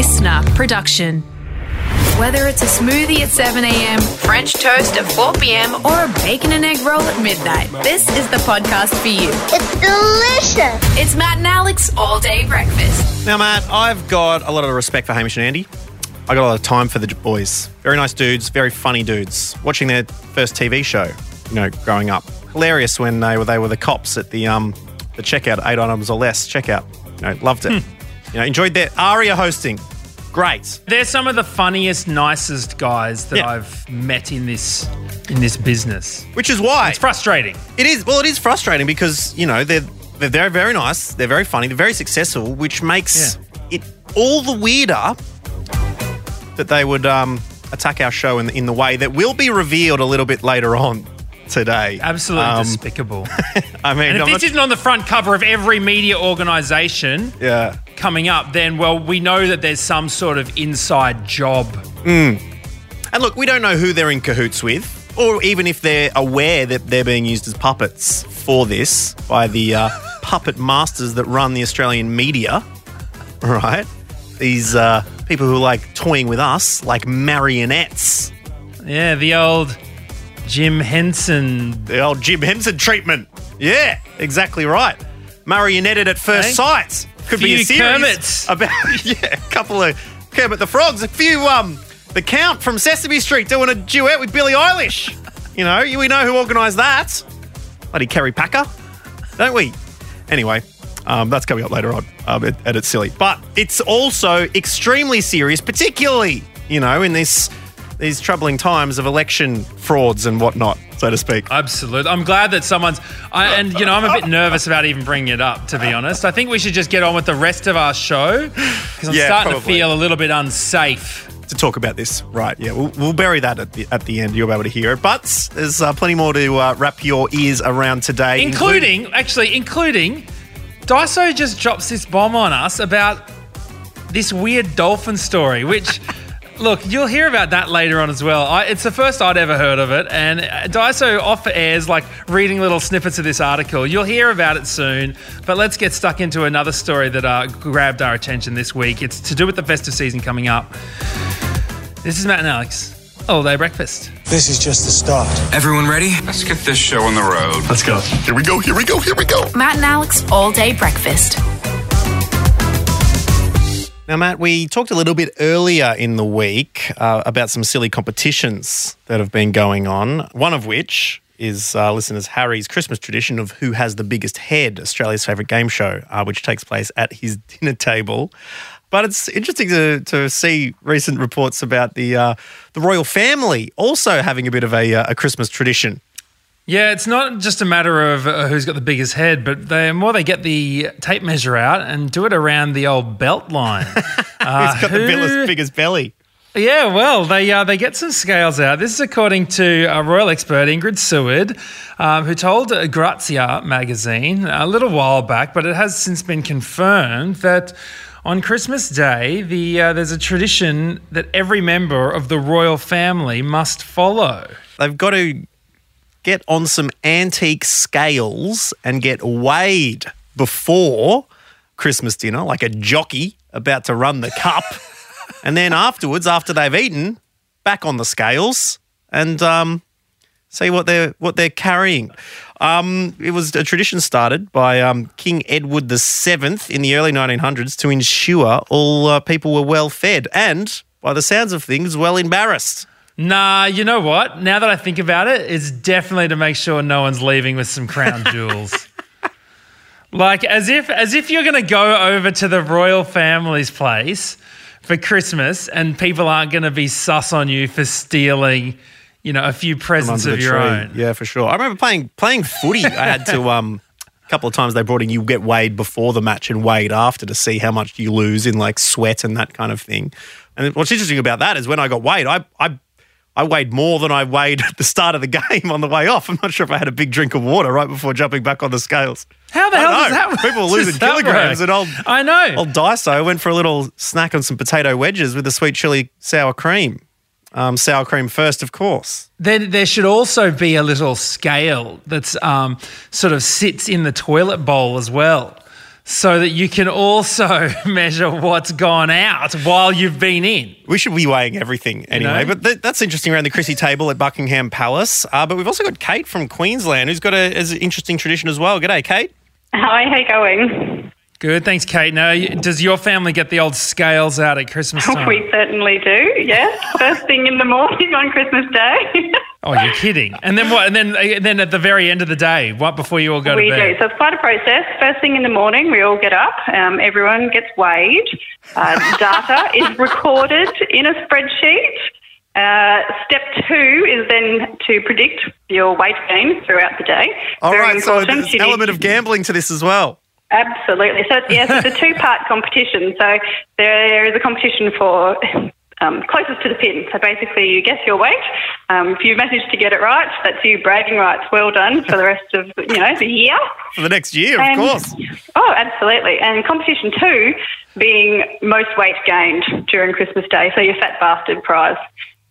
listener production. Whether it's a smoothie at 7am, French toast at 4pm, or a bacon and egg roll at midnight, this is the podcast for you. It's delicious. It's Matt and Alex All Day Breakfast. Now, Matt, I've got a lot of respect for Hamish and Andy. I got a lot of time for the boys. Very nice dudes, very funny dudes. Watching their first TV show, you know, growing up. Hilarious when they were they were the cops at the um the checkout, eight items or less checkout. You know, loved it. You know, enjoyed their Aria hosting. Great. They're some of the funniest, nicest guys that Yeah. I've met in this in this business. Which is why It's frustrating. It is well, it is frustrating because you know they're they're very very nice, they're very funny, they're very successful, which makes it all the weirder that they would um, attack our show in in the way that will be revealed a little bit later on today. Absolutely Um, despicable. I mean, and if I'm this not- isn't on the front cover of every media organisation yeah, coming up, then well, we know that there's some sort of inside job. and look, we don't know who they're in cahoots with. Or even if they're aware that they're being used as puppets for this by the uh, puppet masters that run the Australian media, right? These uh, people who are like toying with us like marionettes. Yeah, the old Jim Henson. The old Jim Henson treatment. Yeah, exactly right. Murray Marionetted at first Okay. sight. Could be a Few series Kermits. about yeah, a couple of Kermit the Frogs, a few um the Count from Sesame Street doing a duet with Billie Eilish. You know, we know who organised that. Bloody Kerry Packer, don't we? Anyway, um, that's coming up later on, um, and it's silly, but it's also extremely serious, particularly you know in this these troubling times of election frauds and whatnot, so to speak. Absolutely. I'm glad that someone's. I, and, you know, I'm a bit nervous about even bringing it up, to be honest. I think we should just get on with the rest of our show because I'm Yeah, starting probably. to feel a little bit unsafe. to talk about this. Right, yeah, we'll, we'll bury that at the, at the end. You'll be able to hear it. But there's uh, plenty more to uh, wrap your ears around today. Including, actually, including, Dyso just drops this bomb on us about this weird dolphin story, which. Look, you'll hear about that later on as well. I, it's the first I'd ever heard of it, and uh, Dyso off airs like reading little snippets of this article. You'll hear about it soon, but let's get stuck into another story that uh, grabbed our attention this week. It's to do with the festive season coming up. This is Matt and Alex, all day breakfast. This is just the start. Everyone ready? Let's get this show on the road. Let's go. Here we go, here we go, here we go. Matt and Alex All Day Breakfast. Now, Matt, we talked a little bit earlier in the week uh, about some silly competitions that have been going on. One of which is uh, listeners Harry's Christmas tradition of who has the biggest head, Australia's favourite game show, uh, which takes place at his dinner table. But it's interesting to, to see recent reports about the uh, the royal family also having a bit of a, uh, a Christmas tradition. Yeah, it's not just a matter of uh, who's got the biggest head, but the more they get the tape measure out and do it around the old belt line. Uh, Who's got the who- biggest, biggest belly? Yeah, well, they uh, they get some scales out. This is according to a royal expert Ingrid Seward, um, who told uh, Grazia magazine a little while back, but it has since been confirmed that on Christmas Day, the uh, there's a tradition that every member of the royal family must follow. They've got to get on some antique scales and get weighed before Christmas dinner, like a jockey about to run the cup. and then afterwards, after they've eaten, back on the scales and um, see what they're what they're carrying. Um, it was a tradition started by um, King Edward VII in the early 1900s to ensure all uh, people were well fed and, by the sounds of things, well embarrassed. Nah, you know what? Now that I think about it, it's definitely to make sure no one's leaving with some crown jewels. like as if as if you're going to go over to the royal family's place for Christmas and people aren't going to be sus on you for stealing, you know, a few presents of your tree. own. Yeah, for sure. I remember playing playing footy. I had to um a couple of times they brought in you get weighed before the match and weighed after to see how much you lose in like sweat and that kind of thing. And what's interesting about that is when I got weighed, I I I weighed more than I weighed at the start of the game on the way off. I'm not sure if I had a big drink of water right before jumping back on the scales. How the I hell know. does that work? People are losing kilograms and old I know. old Dyso went for a little snack on some potato wedges with the sweet chili sour cream. Um, sour cream first, of course. There, there should also be a little scale that's um, sort of sits in the toilet bowl as well. So that you can also measure what's gone out while you've been in. We should be weighing everything anyway, know? but th- that's interesting around the Chrissy table at Buckingham Palace. Uh, but we've also got Kate from Queensland who's got a, an interesting tradition as well. G'day, Kate. Hi, how you going? Good, thanks, Kate. Now, does your family get the old scales out at Christmas time? We certainly do, yes. First thing in the morning on Christmas Day. Oh, you're kidding! And then what? And then, and then at the very end of the day, what before you all go we to do. So it's quite a process. First thing in the morning, we all get up. Um, everyone gets weighed. Uh, data is recorded in a spreadsheet. Uh, step two is then to predict your weight gain throughout the day. All Very right, so there's an element of gambling to this as well. Absolutely. So it's- yes, it's a two-part competition. So there is a competition for um, closest to the pin. So basically, you guess your weight. Um, if you manage to get it right, that's you bragging rights. Well done for the rest of you know the year. For the next year, of course. Oh, absolutely. And competition two being most weight gained during Christmas Day. So your fat bastard prize.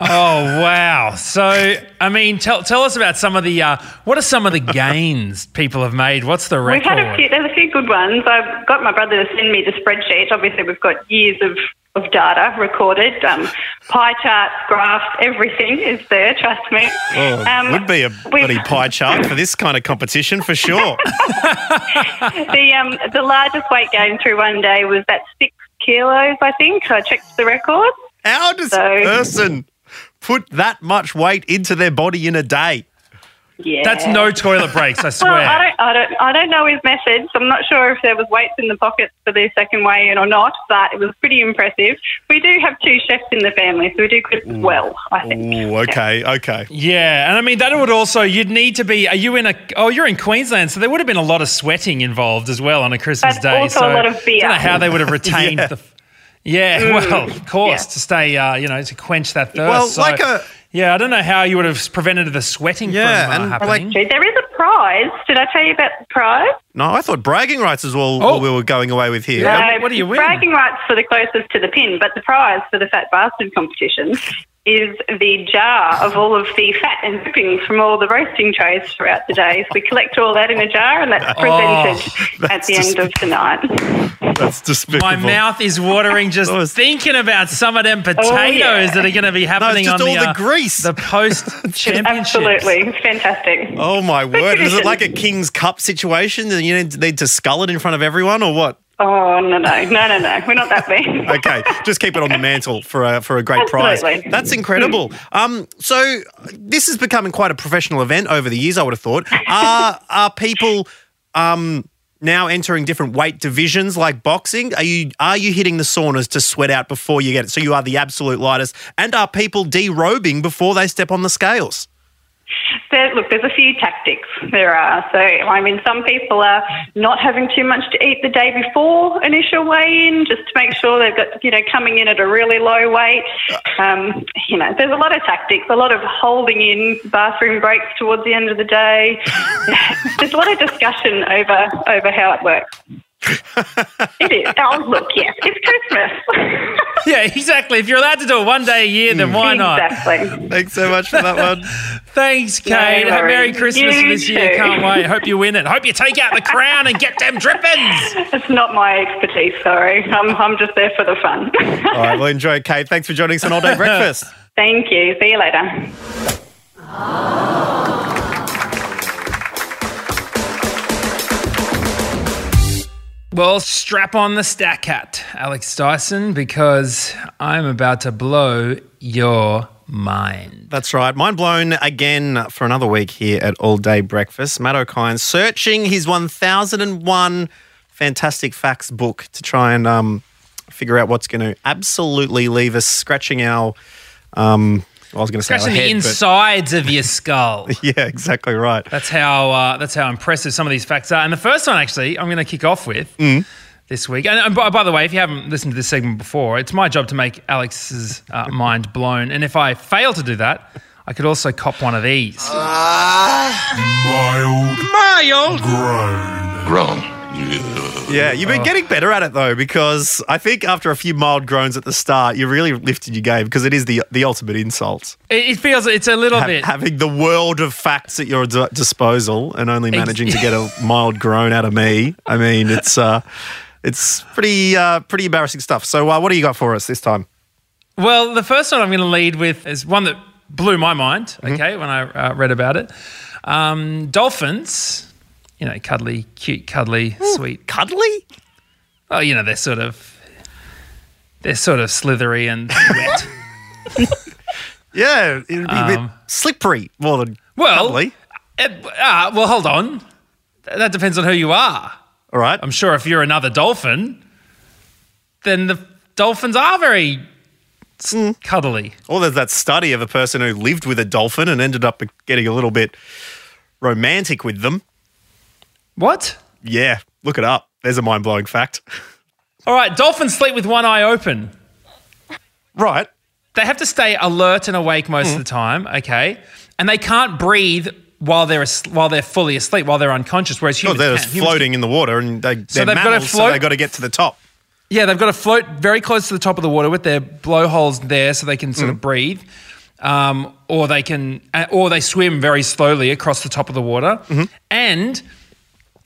Oh wow! So, I mean, tell tell us about some of the uh, what are some of the gains people have made? What's the record? We've had a few. There's a few good ones. I've got my brother to send me the spreadsheet. Obviously, we've got years of, of data recorded. Um, pie charts, graphs, everything is there. Trust me. Oh, Um, would be a bloody pie chart for this kind of competition for sure. The um, the largest weight gain through one day was that six kilos. I think I checked the record. How does So- a person put that much weight into their body in a day? Yeah, That's no toilet breaks, I swear. Well, I don't, I don't, I don't know his methods. I'm not sure if there was weights in the pockets for the second weigh-in or not, but it was pretty impressive. We do have two chefs in the family, so we do Christmas well. I think. Ooh, okay, okay. Yeah, and I mean that would also you'd need to be. Are you in a? Oh, you're in Queensland, so there would have been a lot of sweating involved as well on a Christmas But day. also so a lot of I beer. don't know how they would have retained Yeah. the. Yeah, well, of course, Yeah. to stay, uh, you know, to quench that thirst. Well, So, like a- yeah, I don't know how you would have prevented the sweating Yeah, from uh, and happening. Gee, There is a prize. Did I tell you about the prize? No, I thought bragging rights is all, Oh. all we were going away with here. No, what do you win? Bragging rights for the closest to the pin, but the prize for the Fat Bastard competition is the jar of all of the fat and drippings from all the roasting trays throughout the day. So we collect all that in a jar and that's presented at Oh, that's the end of the night. That's despicable. My mouth is watering just was- thinking about some of them potatoes Oh, yeah. that are going to be happening just on all the, the uh, grease. the post championships. Absolutely. Fantastic. Oh my word! Is it like a King's Cup situation? that you need, need to scull it in front of everyone, or what? Oh, no, no, no, no, no. We're not that big. Okay, just keep it on the mantle for a for a great prize. Absolutely. That's incredible. Um, so this is becoming quite a professional event over the years. I would have thought. Are are people um now entering different weight divisions like boxing? Are you are you hitting the saunas to sweat out before you get it? So you are the absolute lightest. And are people derobing before they step on the scales? There, look, there's a few tactics there are. So, I mean, some people are not having too much to eat the day before initial weigh-in, just to make sure they've got, you know, coming in at a really low weight. Um, you know, there's a lot of tactics, a lot of holding in bathroom breaks towards the end of the day. there's a lot of discussion over over how it works. it is. Oh, look, yes, it's Christmas. Yeah, exactly. If you're allowed to do it one day a year, then why not? exactly. Thanks so much for that one. Thanks, Kate. No Have Merry. Christmas You this year. Can't wait. Hope you win it. Hope you take out the crown and get them drippings. It's not my expertise, sorry. I'm, I'm just there for the fun. All right, well, enjoy, Kate. Thanks for joining us on All Day Breakfast. Thank you. See you later. Ah. Well, strap on the stack hat, Alex Dyson, because I'm about to blow your mind. That's right. Mind blown again for another week here at All Day Breakfast. Matt Okine searching his 1001 Fantastic Facts book to try and um, figure out what's going to absolutely leave us scratching our. Um, I was going to say our Scratching the head, but- insides of your skull. Yeah, exactly right. That's how uh, that's how impressive some of these facts are. And the first one, actually, I'm going to kick off with Mm. this week. And, and by, by the way, if you haven't listened to this segment before, it's my job to make Alex's uh, mind blown. And if I fail to do that, I could also cop one of these. Mild. Mild. Grown. Grown. Yeah, you've been getting better at it though, because I think after a few mild groans at the start, you really lifted your game because it is the the ultimate insult. It, it feels it's a little Ha- bit. having the world of facts at your d- disposal and only managing to get a mild groan out of me. I mean, it's uh, it's pretty uh, pretty embarrassing stuff. So, uh, what do you got for us this time? Well, the first one I'm going to lead with is one that blew my mind. Mm-hmm. Okay, when I uh, read about it, um, dolphins, you know, cuddly, cute, cuddly, sweet. Cuddly? Oh, you know, they're sort of they're sort of slithery and wet. Yeah, it'd be a bit Um, slippery more than Well, cuddly. uh, uh, well, hold on. That depends on who you are. All right. I'm sure if you're another dolphin, then the dolphins are very s- Hmm. cuddly. Or there's that study of a person who lived with a dolphin and ended up getting a little bit romantic with them. What? Yeah, look it up. There's a mind blowing fact. All right, dolphins sleep with one eye open. Right. They have to stay alert and awake most Hmm. of the time, okay? And they can't breathe while they're as- while they're fully asleep, while they're unconscious. Whereas Oh, humans they're can. just Humans- floating in the water and they, they're they've mammals, so float- they got to get to the top. Yeah, they've got to float very close to the top of the water with their blowholes there, so they can sort Hmm. of breathe. Um, or they can, uh, or they swim very slowly across the top of the water. Mm-hmm. And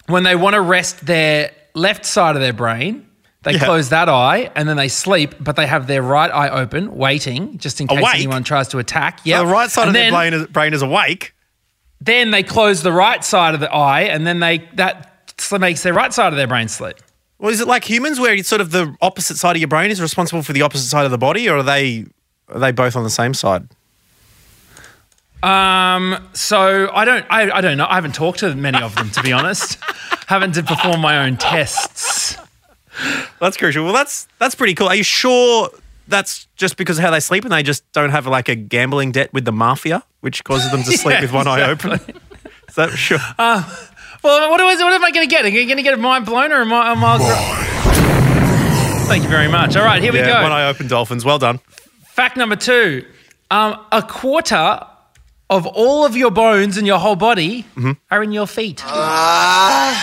when they want to rest their left side of their brain, they Yeah. close that eye and then they sleep, but they have their right eye open, waiting just in case Awake? anyone tries to attack. So Yeah, the right side and of then, their brain is, brain is awake. Then they close the right side of the eye, and then they that makes their right side of their brain sleep. Well, is it like humans where it's sort of the opposite side of your brain is responsible for the opposite side of the body, or are they are they both on the same side? Um, so I don't, I, I don't know. I haven't talked to many of them, to be honest. haven't to perform my own tests. That's crucial. Well, that's that's pretty cool. Are you sure that's just because of how they sleep and they just don't have like a gambling debt with the mafia, which causes them to sleep Yeah, with one eye open? Is that sure? Well, what, do I, what am I going to get? Are you going to get a mind blown or a mi- a mild? Thank you very much. All right, here we go. one eye open dolphins. Well done. Fact number two: um, a quarter of all of your bones in your whole body Mm-hmm. are in your feet. Wild.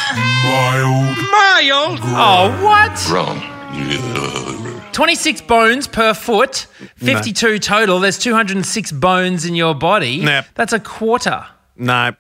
Oh, what? Wrong. 26 bones per foot, 52 total. There's 206 bones in your body. Nah. That's a quarter. No.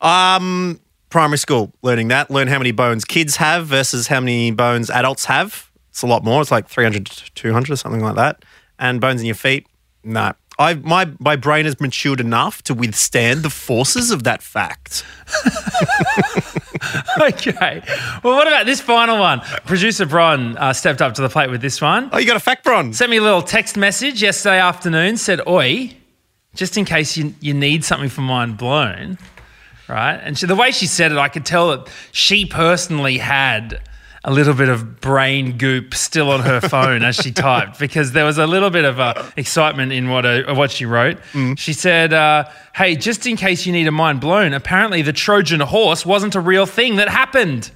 Um, primary school, learning that. Learn how many bones kids have versus how many bones adults have. It's a lot more. It's like 300 to 200 or something like that. And bones in your feet, no. I, my, my brain has matured enough to withstand the forces of that fact. okay. Well, what about this final one? Producer Bron uh, stepped up to the plate with this one. Oh, you got a fact, Bron? Sent me a little text message yesterday afternoon, said, Oi, just in case you, you need something for mind blown, right? And she, the way she said it, I could tell that she personally had a little bit of brain goop still on her phone as she typed because there was a little bit of uh, excitement in what, uh, what she wrote. She said, uh, Hey, just in case you need a mind blown, apparently the Trojan horse wasn't a real thing that happened.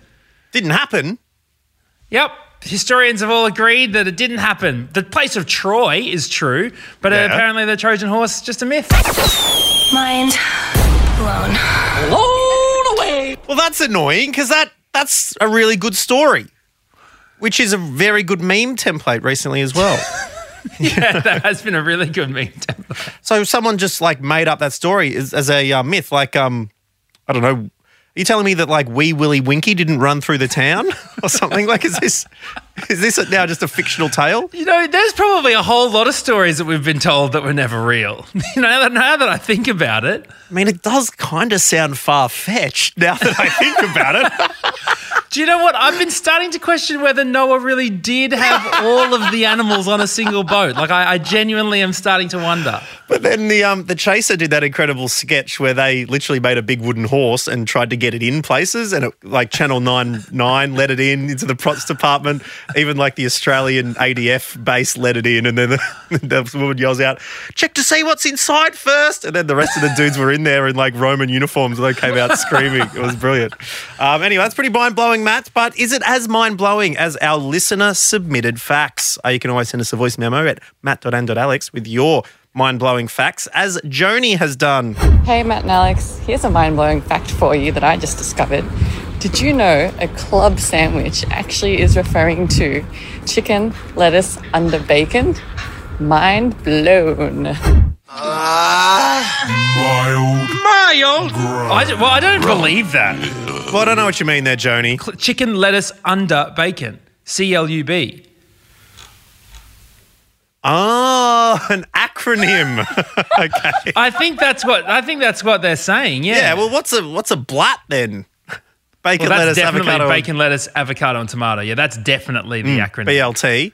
Didn't happen. Yep. Historians have all agreed that it didn't happen. The place of Troy is true, but uh, Yeah. apparently the Trojan horse is just a myth. Mind blown. Blown away. Well, that's annoying because that, that's a really good story, which is a very good meme template recently as well. yeah, that has been a really good meme. template. So someone just like made up that story as, as a uh, myth, like um, I don't know. Are you telling me that like Wee Willie Winky didn't run through the town or something? like, is this is this now just a fictional tale? You know, there's probably a whole lot of stories that we've been told that were never real. You know, now that, I think about it, I mean, it does kind of sound far fetched now that I think about it. do you know what? I've been starting to question whether Noah really did have all of the animals on a single boat. Like, I, I genuinely am starting to wonder. But then the um the chaser did that incredible sketch where they literally made a big wooden horse and tried to get it in places, and it, like Channel Nine Nine let it in into the props department. Even like the Australian ADF base let it in, and then the, the woman yells out, "Check to see what's inside first. And then the rest of the dudes were in there in like Roman uniforms, and they came out screaming. It was brilliant. Um, anyway, that's pretty mind blowing, Matt. But is it as mind blowing as our listener submitted facts? Uh, you can always send us a voice memo at matt.and.alex with your mind blowing facts, as Joni has done. Hey, Matt and Alex. Here's a mind blowing fact for you that I just discovered. Did you know a club sandwich actually is referring to chicken, lettuce under bacon? Mind blown. Wild. I, d- well, I don't believe that. Well, I don't know what you mean there, Joni. Cl- Chicken, lettuce under bacon. C L U B. Oh, an acronym. okay. I think that's what I think that's what they're saying. Yeah. Yeah. Well, what's a what's a blat then? Bacon, Well, that's lettuce, definitely avocado, bacon, lettuce, avocado, and tomato. Yeah, that's definitely the acronym. BLT,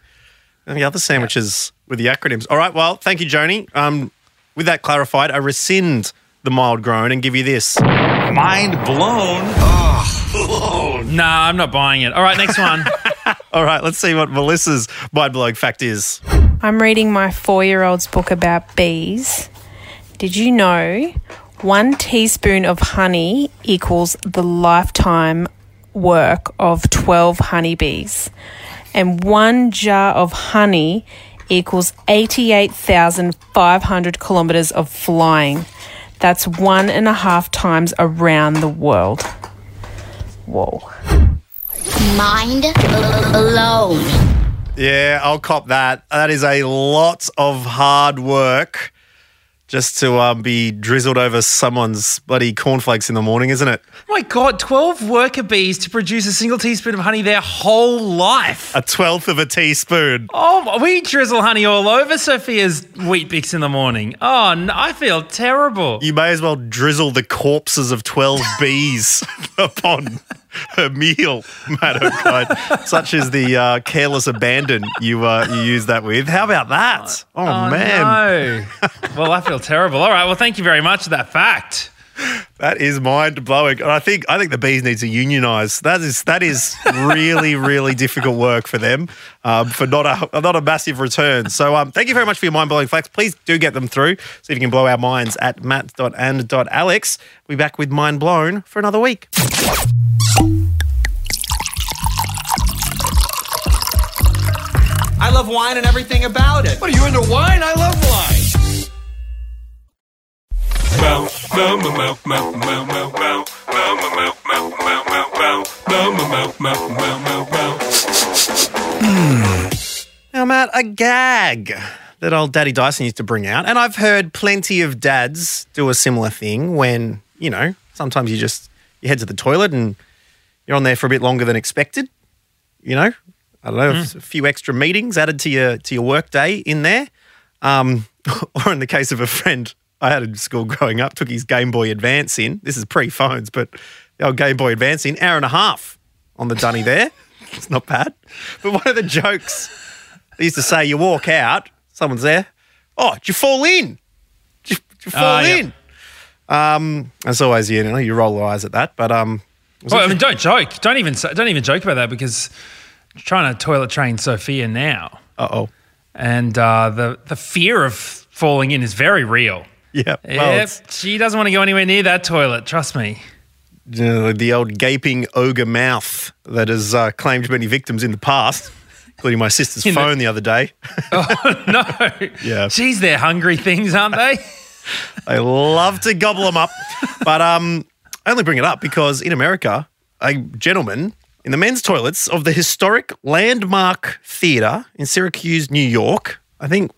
and the other sandwiches with the acronyms. All right. Well, thank you, Joni. Um, with that clarified, I rescind the mild groan and give you this. Mind blown. Nah, I'm not buying it. All right, next one. All right. Let's see what Melissa's mind blowing fact is. I'm reading my four year old's book about bees. Did you know one teaspoon of honey equals the lifetime work of 12 honeybees? And one jar of honey equals 88,500 kilometers of flying. That's one and a half times around the world. Whoa. Mind blown. Yeah, I'll cop that. That is a lot of hard work just to um, be drizzled over someone's bloody cornflakes in the morning, isn't it? Oh my God, 12 worker bees to produce a single teaspoon of honey their whole life. A twelfth of a teaspoon. Oh, we drizzle honey all over Sophia's Weet-Bix in the morning. Oh, no, I feel terrible. You may as well drizzle the corpses of 12 bees upon her meal, Matt Okine. Such as the uh, careless abandon you uh, you use that with. How about that? Oh, Oh, man. no. well, I feel terrible. All right, well, thank you very much for that fact. That is mind blowing. And I think I think the bees need to unionise. That is that is really really difficult work for them um, for not a not a massive return. So um, thank you very much for your mind blowing facts. Please do get them through. See if you can blow our minds at matt.and.alex. We'll be back with mind blown for another week. I love wine and everything about it. What are you into wine? I love wine. Now, Matt, a gag that old Daddy Dyson used to bring out, and I've heard plenty of dads do a similar thing when you know sometimes you just you head to the toilet and you're on there for a bit longer than expected. You know, I don't know, a few extra meetings added to your to your work day in there, um, or in the case of a friend I had in school growing up, took his Game Boy Advance in. This is pre phones, but the old Game Boy Advance in hour and a half on the dunny there. It's not bad. But one of the jokes they used to say, you walk out, someone's there. Oh, did you fall in? Did you, did you fall Ah, yep. in? Um, as always, you know, you roll your eyes at that, but um, Well, I mean, don't joke. Don't even don't even joke about that because I'm trying to toilet train Sophia now, uh-oh. and uh, the the fear of falling in is very real. Yeah, well, Yep, she doesn't want to go anywhere near that toilet. Trust me. the old gaping ogre mouth that has uh, claimed many victims in the past, including my sister's In the- phone the other day. Oh, no. Yeah. Geez, they're hungry things, aren't they? They love to gobble them up. But um, I only bring it up because in America, a gentleman in the men's toilets of the historic Landmark Theatre in Syracuse, New York, I think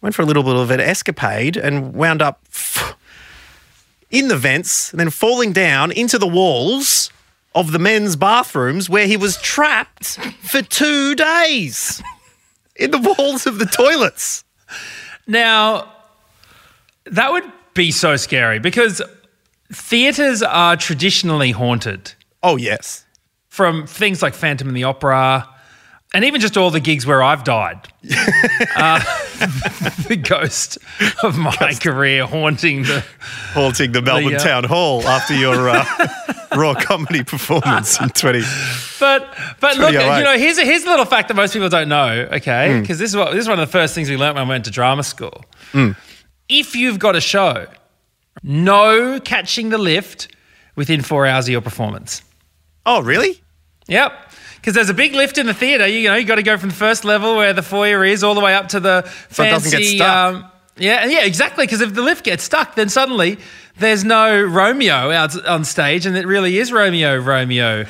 went for a little bit of an escapade and wound up in the vents and then falling down into the walls of the men's bathrooms where he was trapped for two days in the walls of the toilets. Now, that would be so scary because theatres are traditionally haunted. Oh, yes. From things like Phantom in the Opera and even just all the gigs where I've died. uh, the ghost of my career haunting the. haunting the Melbourne uh, Town Hall after your uh, raw comedy performance in 20. But but look, you know, here's a, here's a little fact that most people don't know. Okay, Mm. because this is what this is one of the first things we learned when we went to drama school. If you've got a show, no catching the lift within four hours of your performance. Oh, really? Yep. Because there's a big lift in the theatre. You know, you got to go from the first level where the foyer is all the way up to the So it fancy. doesn't get stuck. Um, yeah, yeah, exactly. Because if the lift gets stuck, then suddenly there's no Romeo out on stage, and it really is Romeo, Romeo.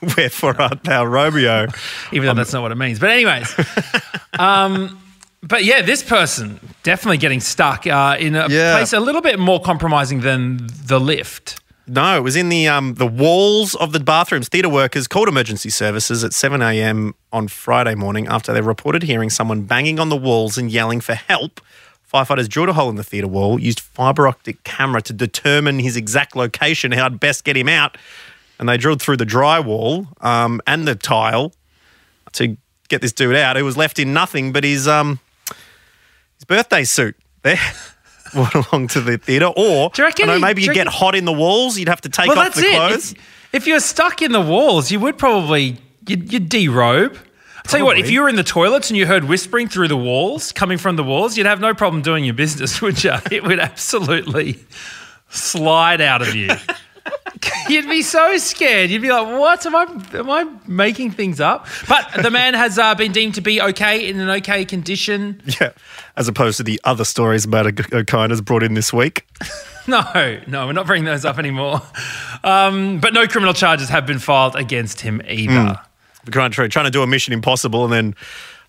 Wherefore art thou Romeo? Even though that's not what it means. But anyways, um, but yeah, this person definitely getting stuck uh, in a Yeah. place a little bit more compromising than the lift. No, it was in the um, the walls of the bathrooms. Theatre workers called emergency services at 7 a.m. on Friday morning after they reported hearing someone banging on the walls and yelling for help. Firefighters drilled a hole in the theatre wall, used fibre optic camera to determine his exact location, how to best get him out, and they drilled through the drywall um, and the tile to get this dude out. Who was left in nothing but his um his birthday suit. There. Brought along to the theatre, or Do you reckon I know maybe you get hot in the walls. You'd have to take well, off that's the it. clothes. If, if you're stuck in the walls, you would probably you'd, you'd derobe. I'll tell you what, if you were in the toilets and you heard whispering through the walls, coming from the walls, you'd have no problem doing your business, would you? It would absolutely slide out of you. You'd be so scared. You'd be like, "What am I? Am I making things up?" But the man has uh, been deemed to be okay in an okay condition. Yeah, as opposed to the other stories Matt Okine has brought in this week. No, no, we're not bringing those up anymore. Um, but no criminal charges have been filed against him either. We're trying to trying to do a Mission Impossible, and then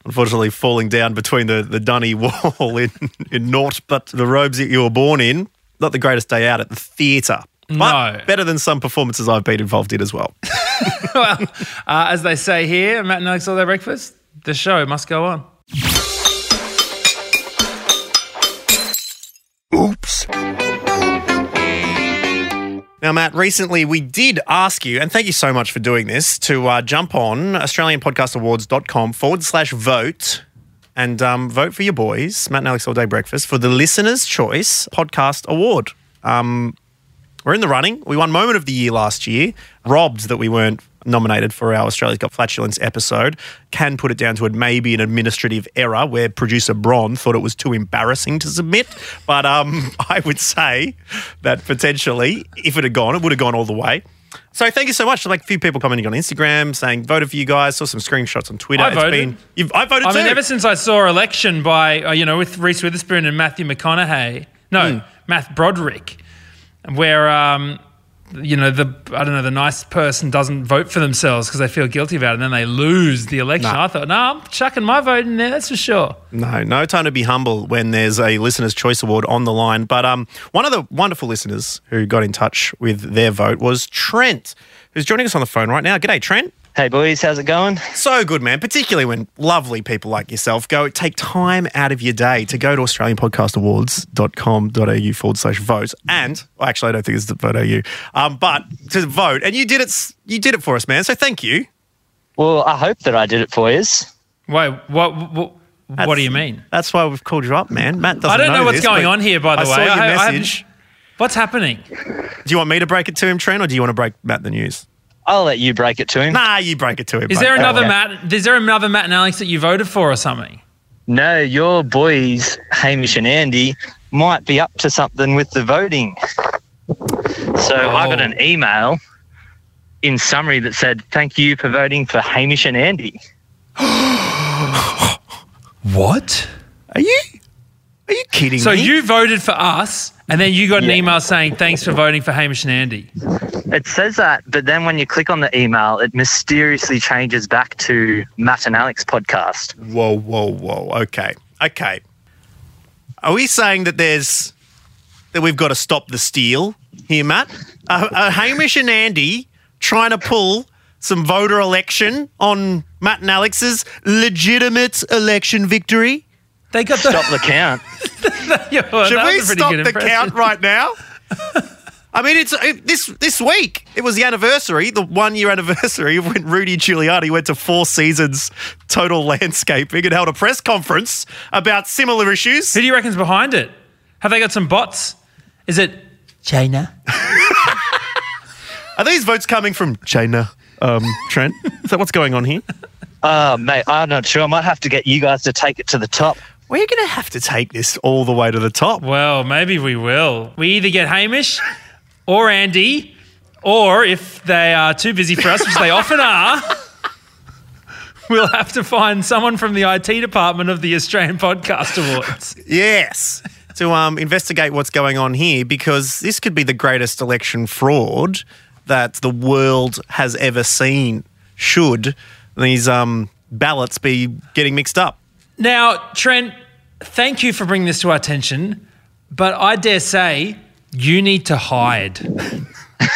unfortunately falling down between the the dunny wall in in naught but the robes that you were born in. Not the greatest day out at the theatre. But No. better than some performances I've been involved in as well. well, uh, as they say here, Matt and Alex all their breakfast. The show must go on. Now, Matt, recently we did ask you, and thank you so much for doing this, to uh, jump on AustralianPodcastAwards.com forward slash vote and um, vote for your boys, Matt and Alex All Day Breakfast, for the Listener's Choice Podcast Award. Um, we're in the running. We won Moment of the Year last year. Robbed that we weren't nominated for our Australia's Got Flatulence episode. Can put it down to it maybe an administrative error where producer Bron thought it was too embarrassing to submit. But um, I would say that potentially, if it had gone, it would have gone all the way. So thank you so much. Like a few people commenting on Instagram saying voted for you guys. Saw some screenshots on Twitter. I It's voted. been- you've, I voted I too. mean, ever since I saw election by uh, you know with Reese Witherspoon and Matthew McConaughey, no, Hmm. Matt Broderick, where um, you know the I don't know the nice person doesn't vote for themselves because they feel guilty about it, and then they lose the election. I thought, no, I'm chucking my vote in there. That's for sure. No, no time to be humble when there's a listener's choice award on the line. But um, one of the wonderful listeners who got in touch with their vote was Trent, who's joining us on the phone right now. G'day, Trent. Hey boys, how's it going? So good, man. Particularly when lovely people like yourself go take time out of your day to go to AustralianPodcastAwards.com.au forward slash vote. And well, actually, I don't think it's the vote au, um, but to vote. And you did it. You did it for us, man. So thank you. Well, I hope that I did it for you. Wait, what? What, what do you mean? That's why we've called you up, man. Matt doesn't I don't know, what's this, going on here. By the I way, saw your I- I message. What's happening? Do you want me to break it to him, Trent, or do you want to break Matt the news? I'll let you break it to him. Nah, you break it to him. Is mate. there another okay. Matt? Is there another Matt and Alex that you voted for or something? No, your boys, Hamish and Andy, might be up to something with the voting. So I got oh. an email in summary that said, Thank you for voting for Hamish and Andy. What? Are you? Are you kidding So me? So you voted for us, and then you got an Yeah. email saying thanks for voting for Hamish and Andy. It says that, but then when you click on the email, it mysteriously changes back to Matt and Alex podcast. Whoa, whoa, whoa. Okay, okay. Are we saying that there's that we've got to stop the steal here, Matt? Are, are Hamish and Andy trying to pull some voter election on Matt and Alex's legitimate election victory? They got the. Stop the count. Yeah, Should we was a pretty stop the impression. count right now? I mean, it's it, this this week. It was the anniversary, the one year anniversary of when Rudy Giuliani went to Four Seasons Total Landscaping and held a press conference about similar issues. Who do you reckon's behind it? Have they got some bots? Is it China? Are these votes coming from China, um, Trent? Is that what's going on here? Uh, mate, I'm not sure. I might have to get you guys to take it to the top. We're going to have to take this all the way to the top. Well, maybe we will. We either get Hamish or Andy, or if they are too busy for us, which they often are, we'll have to find someone from the IT department of the Australian Podcast Awards. Yes. to um, investigate what's going on here because this could be the greatest election fraud that the world has ever seen. Should these um, ballots be getting mixed up? Now, Trent, thank you for bringing this to our attention, but I dare say you need to hide.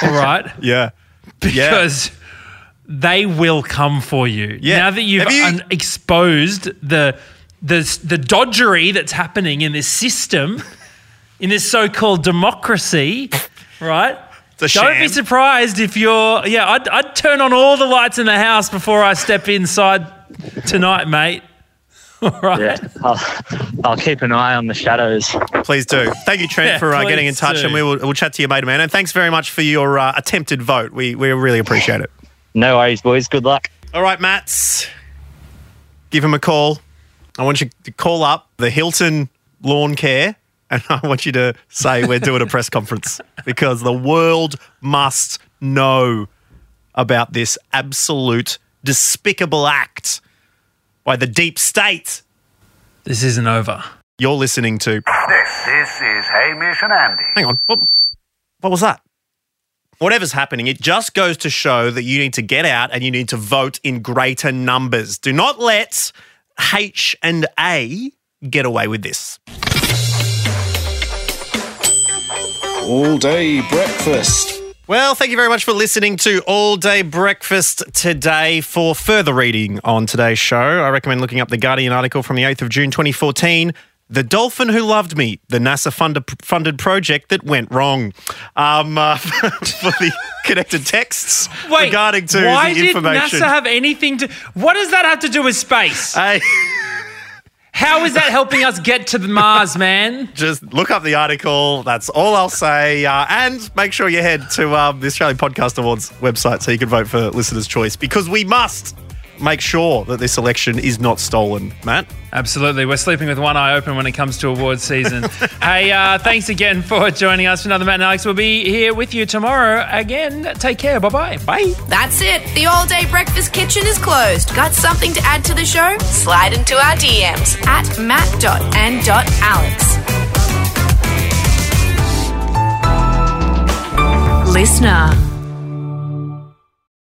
All right? Yeah. Because they will come for you. Yeah. Now that you've you- un- exposed the, the, the dodgery that's happening in this system, in this so called democracy, right? Don't be surprised if you're. Yeah, I'd, I'd turn on all the lights in the house before I step inside tonight, mate. All right. Yeah, I'll, I'll keep an eye on the shadows. Please do. Thank you, Trent, Yeah, for uh, getting in touch, do. and we will we'll chat to you, later, man. And thanks very much for your uh, attempted vote. We we really appreciate it. No worries, boys. Good luck. All right, Matts, give him a call. I want you to call up the Hilton Lawn Care, and I want you to say we're doing a press conference because the world must know about this absolute despicable act by the deep state. This isn't over. You're listening to. This, this is Hamish and Andy. Hang on. What, what was that? Whatever's happening, it just goes to show that you need to get out and you need to vote in greater numbers. Do not let H and A get away with this. All day breakfast. Well, thank you very much for listening to All Day Breakfast today. For further reading on today's show, I recommend looking up the Guardian article from the 8th of June 2014. The Dolphin Who Loved Me, the NASA funded, funded project that went wrong. Um, uh, for the connected texts Wait, regarding to why the did. NASA have anything to? What does that have to do with space? Hey. How is that helping us get to Mars, man? Just look up the article. That's all I'll say. Uh, and make sure you head to um, the Australian Podcast Awards website so you can vote for Listener's Choice because we must make sure that this election is not stolen, Matt. Absolutely. We're sleeping with one eye open when it comes to awards season. hey, uh, thanks again for joining us for another Matt and Alex. We'll be here with you tomorrow again. Take care. Bye-bye. Bye. That's it. The all day breakfast kitchen is closed. Got something to add to the show? Slide into our DMs at matt.and.alex. Listener.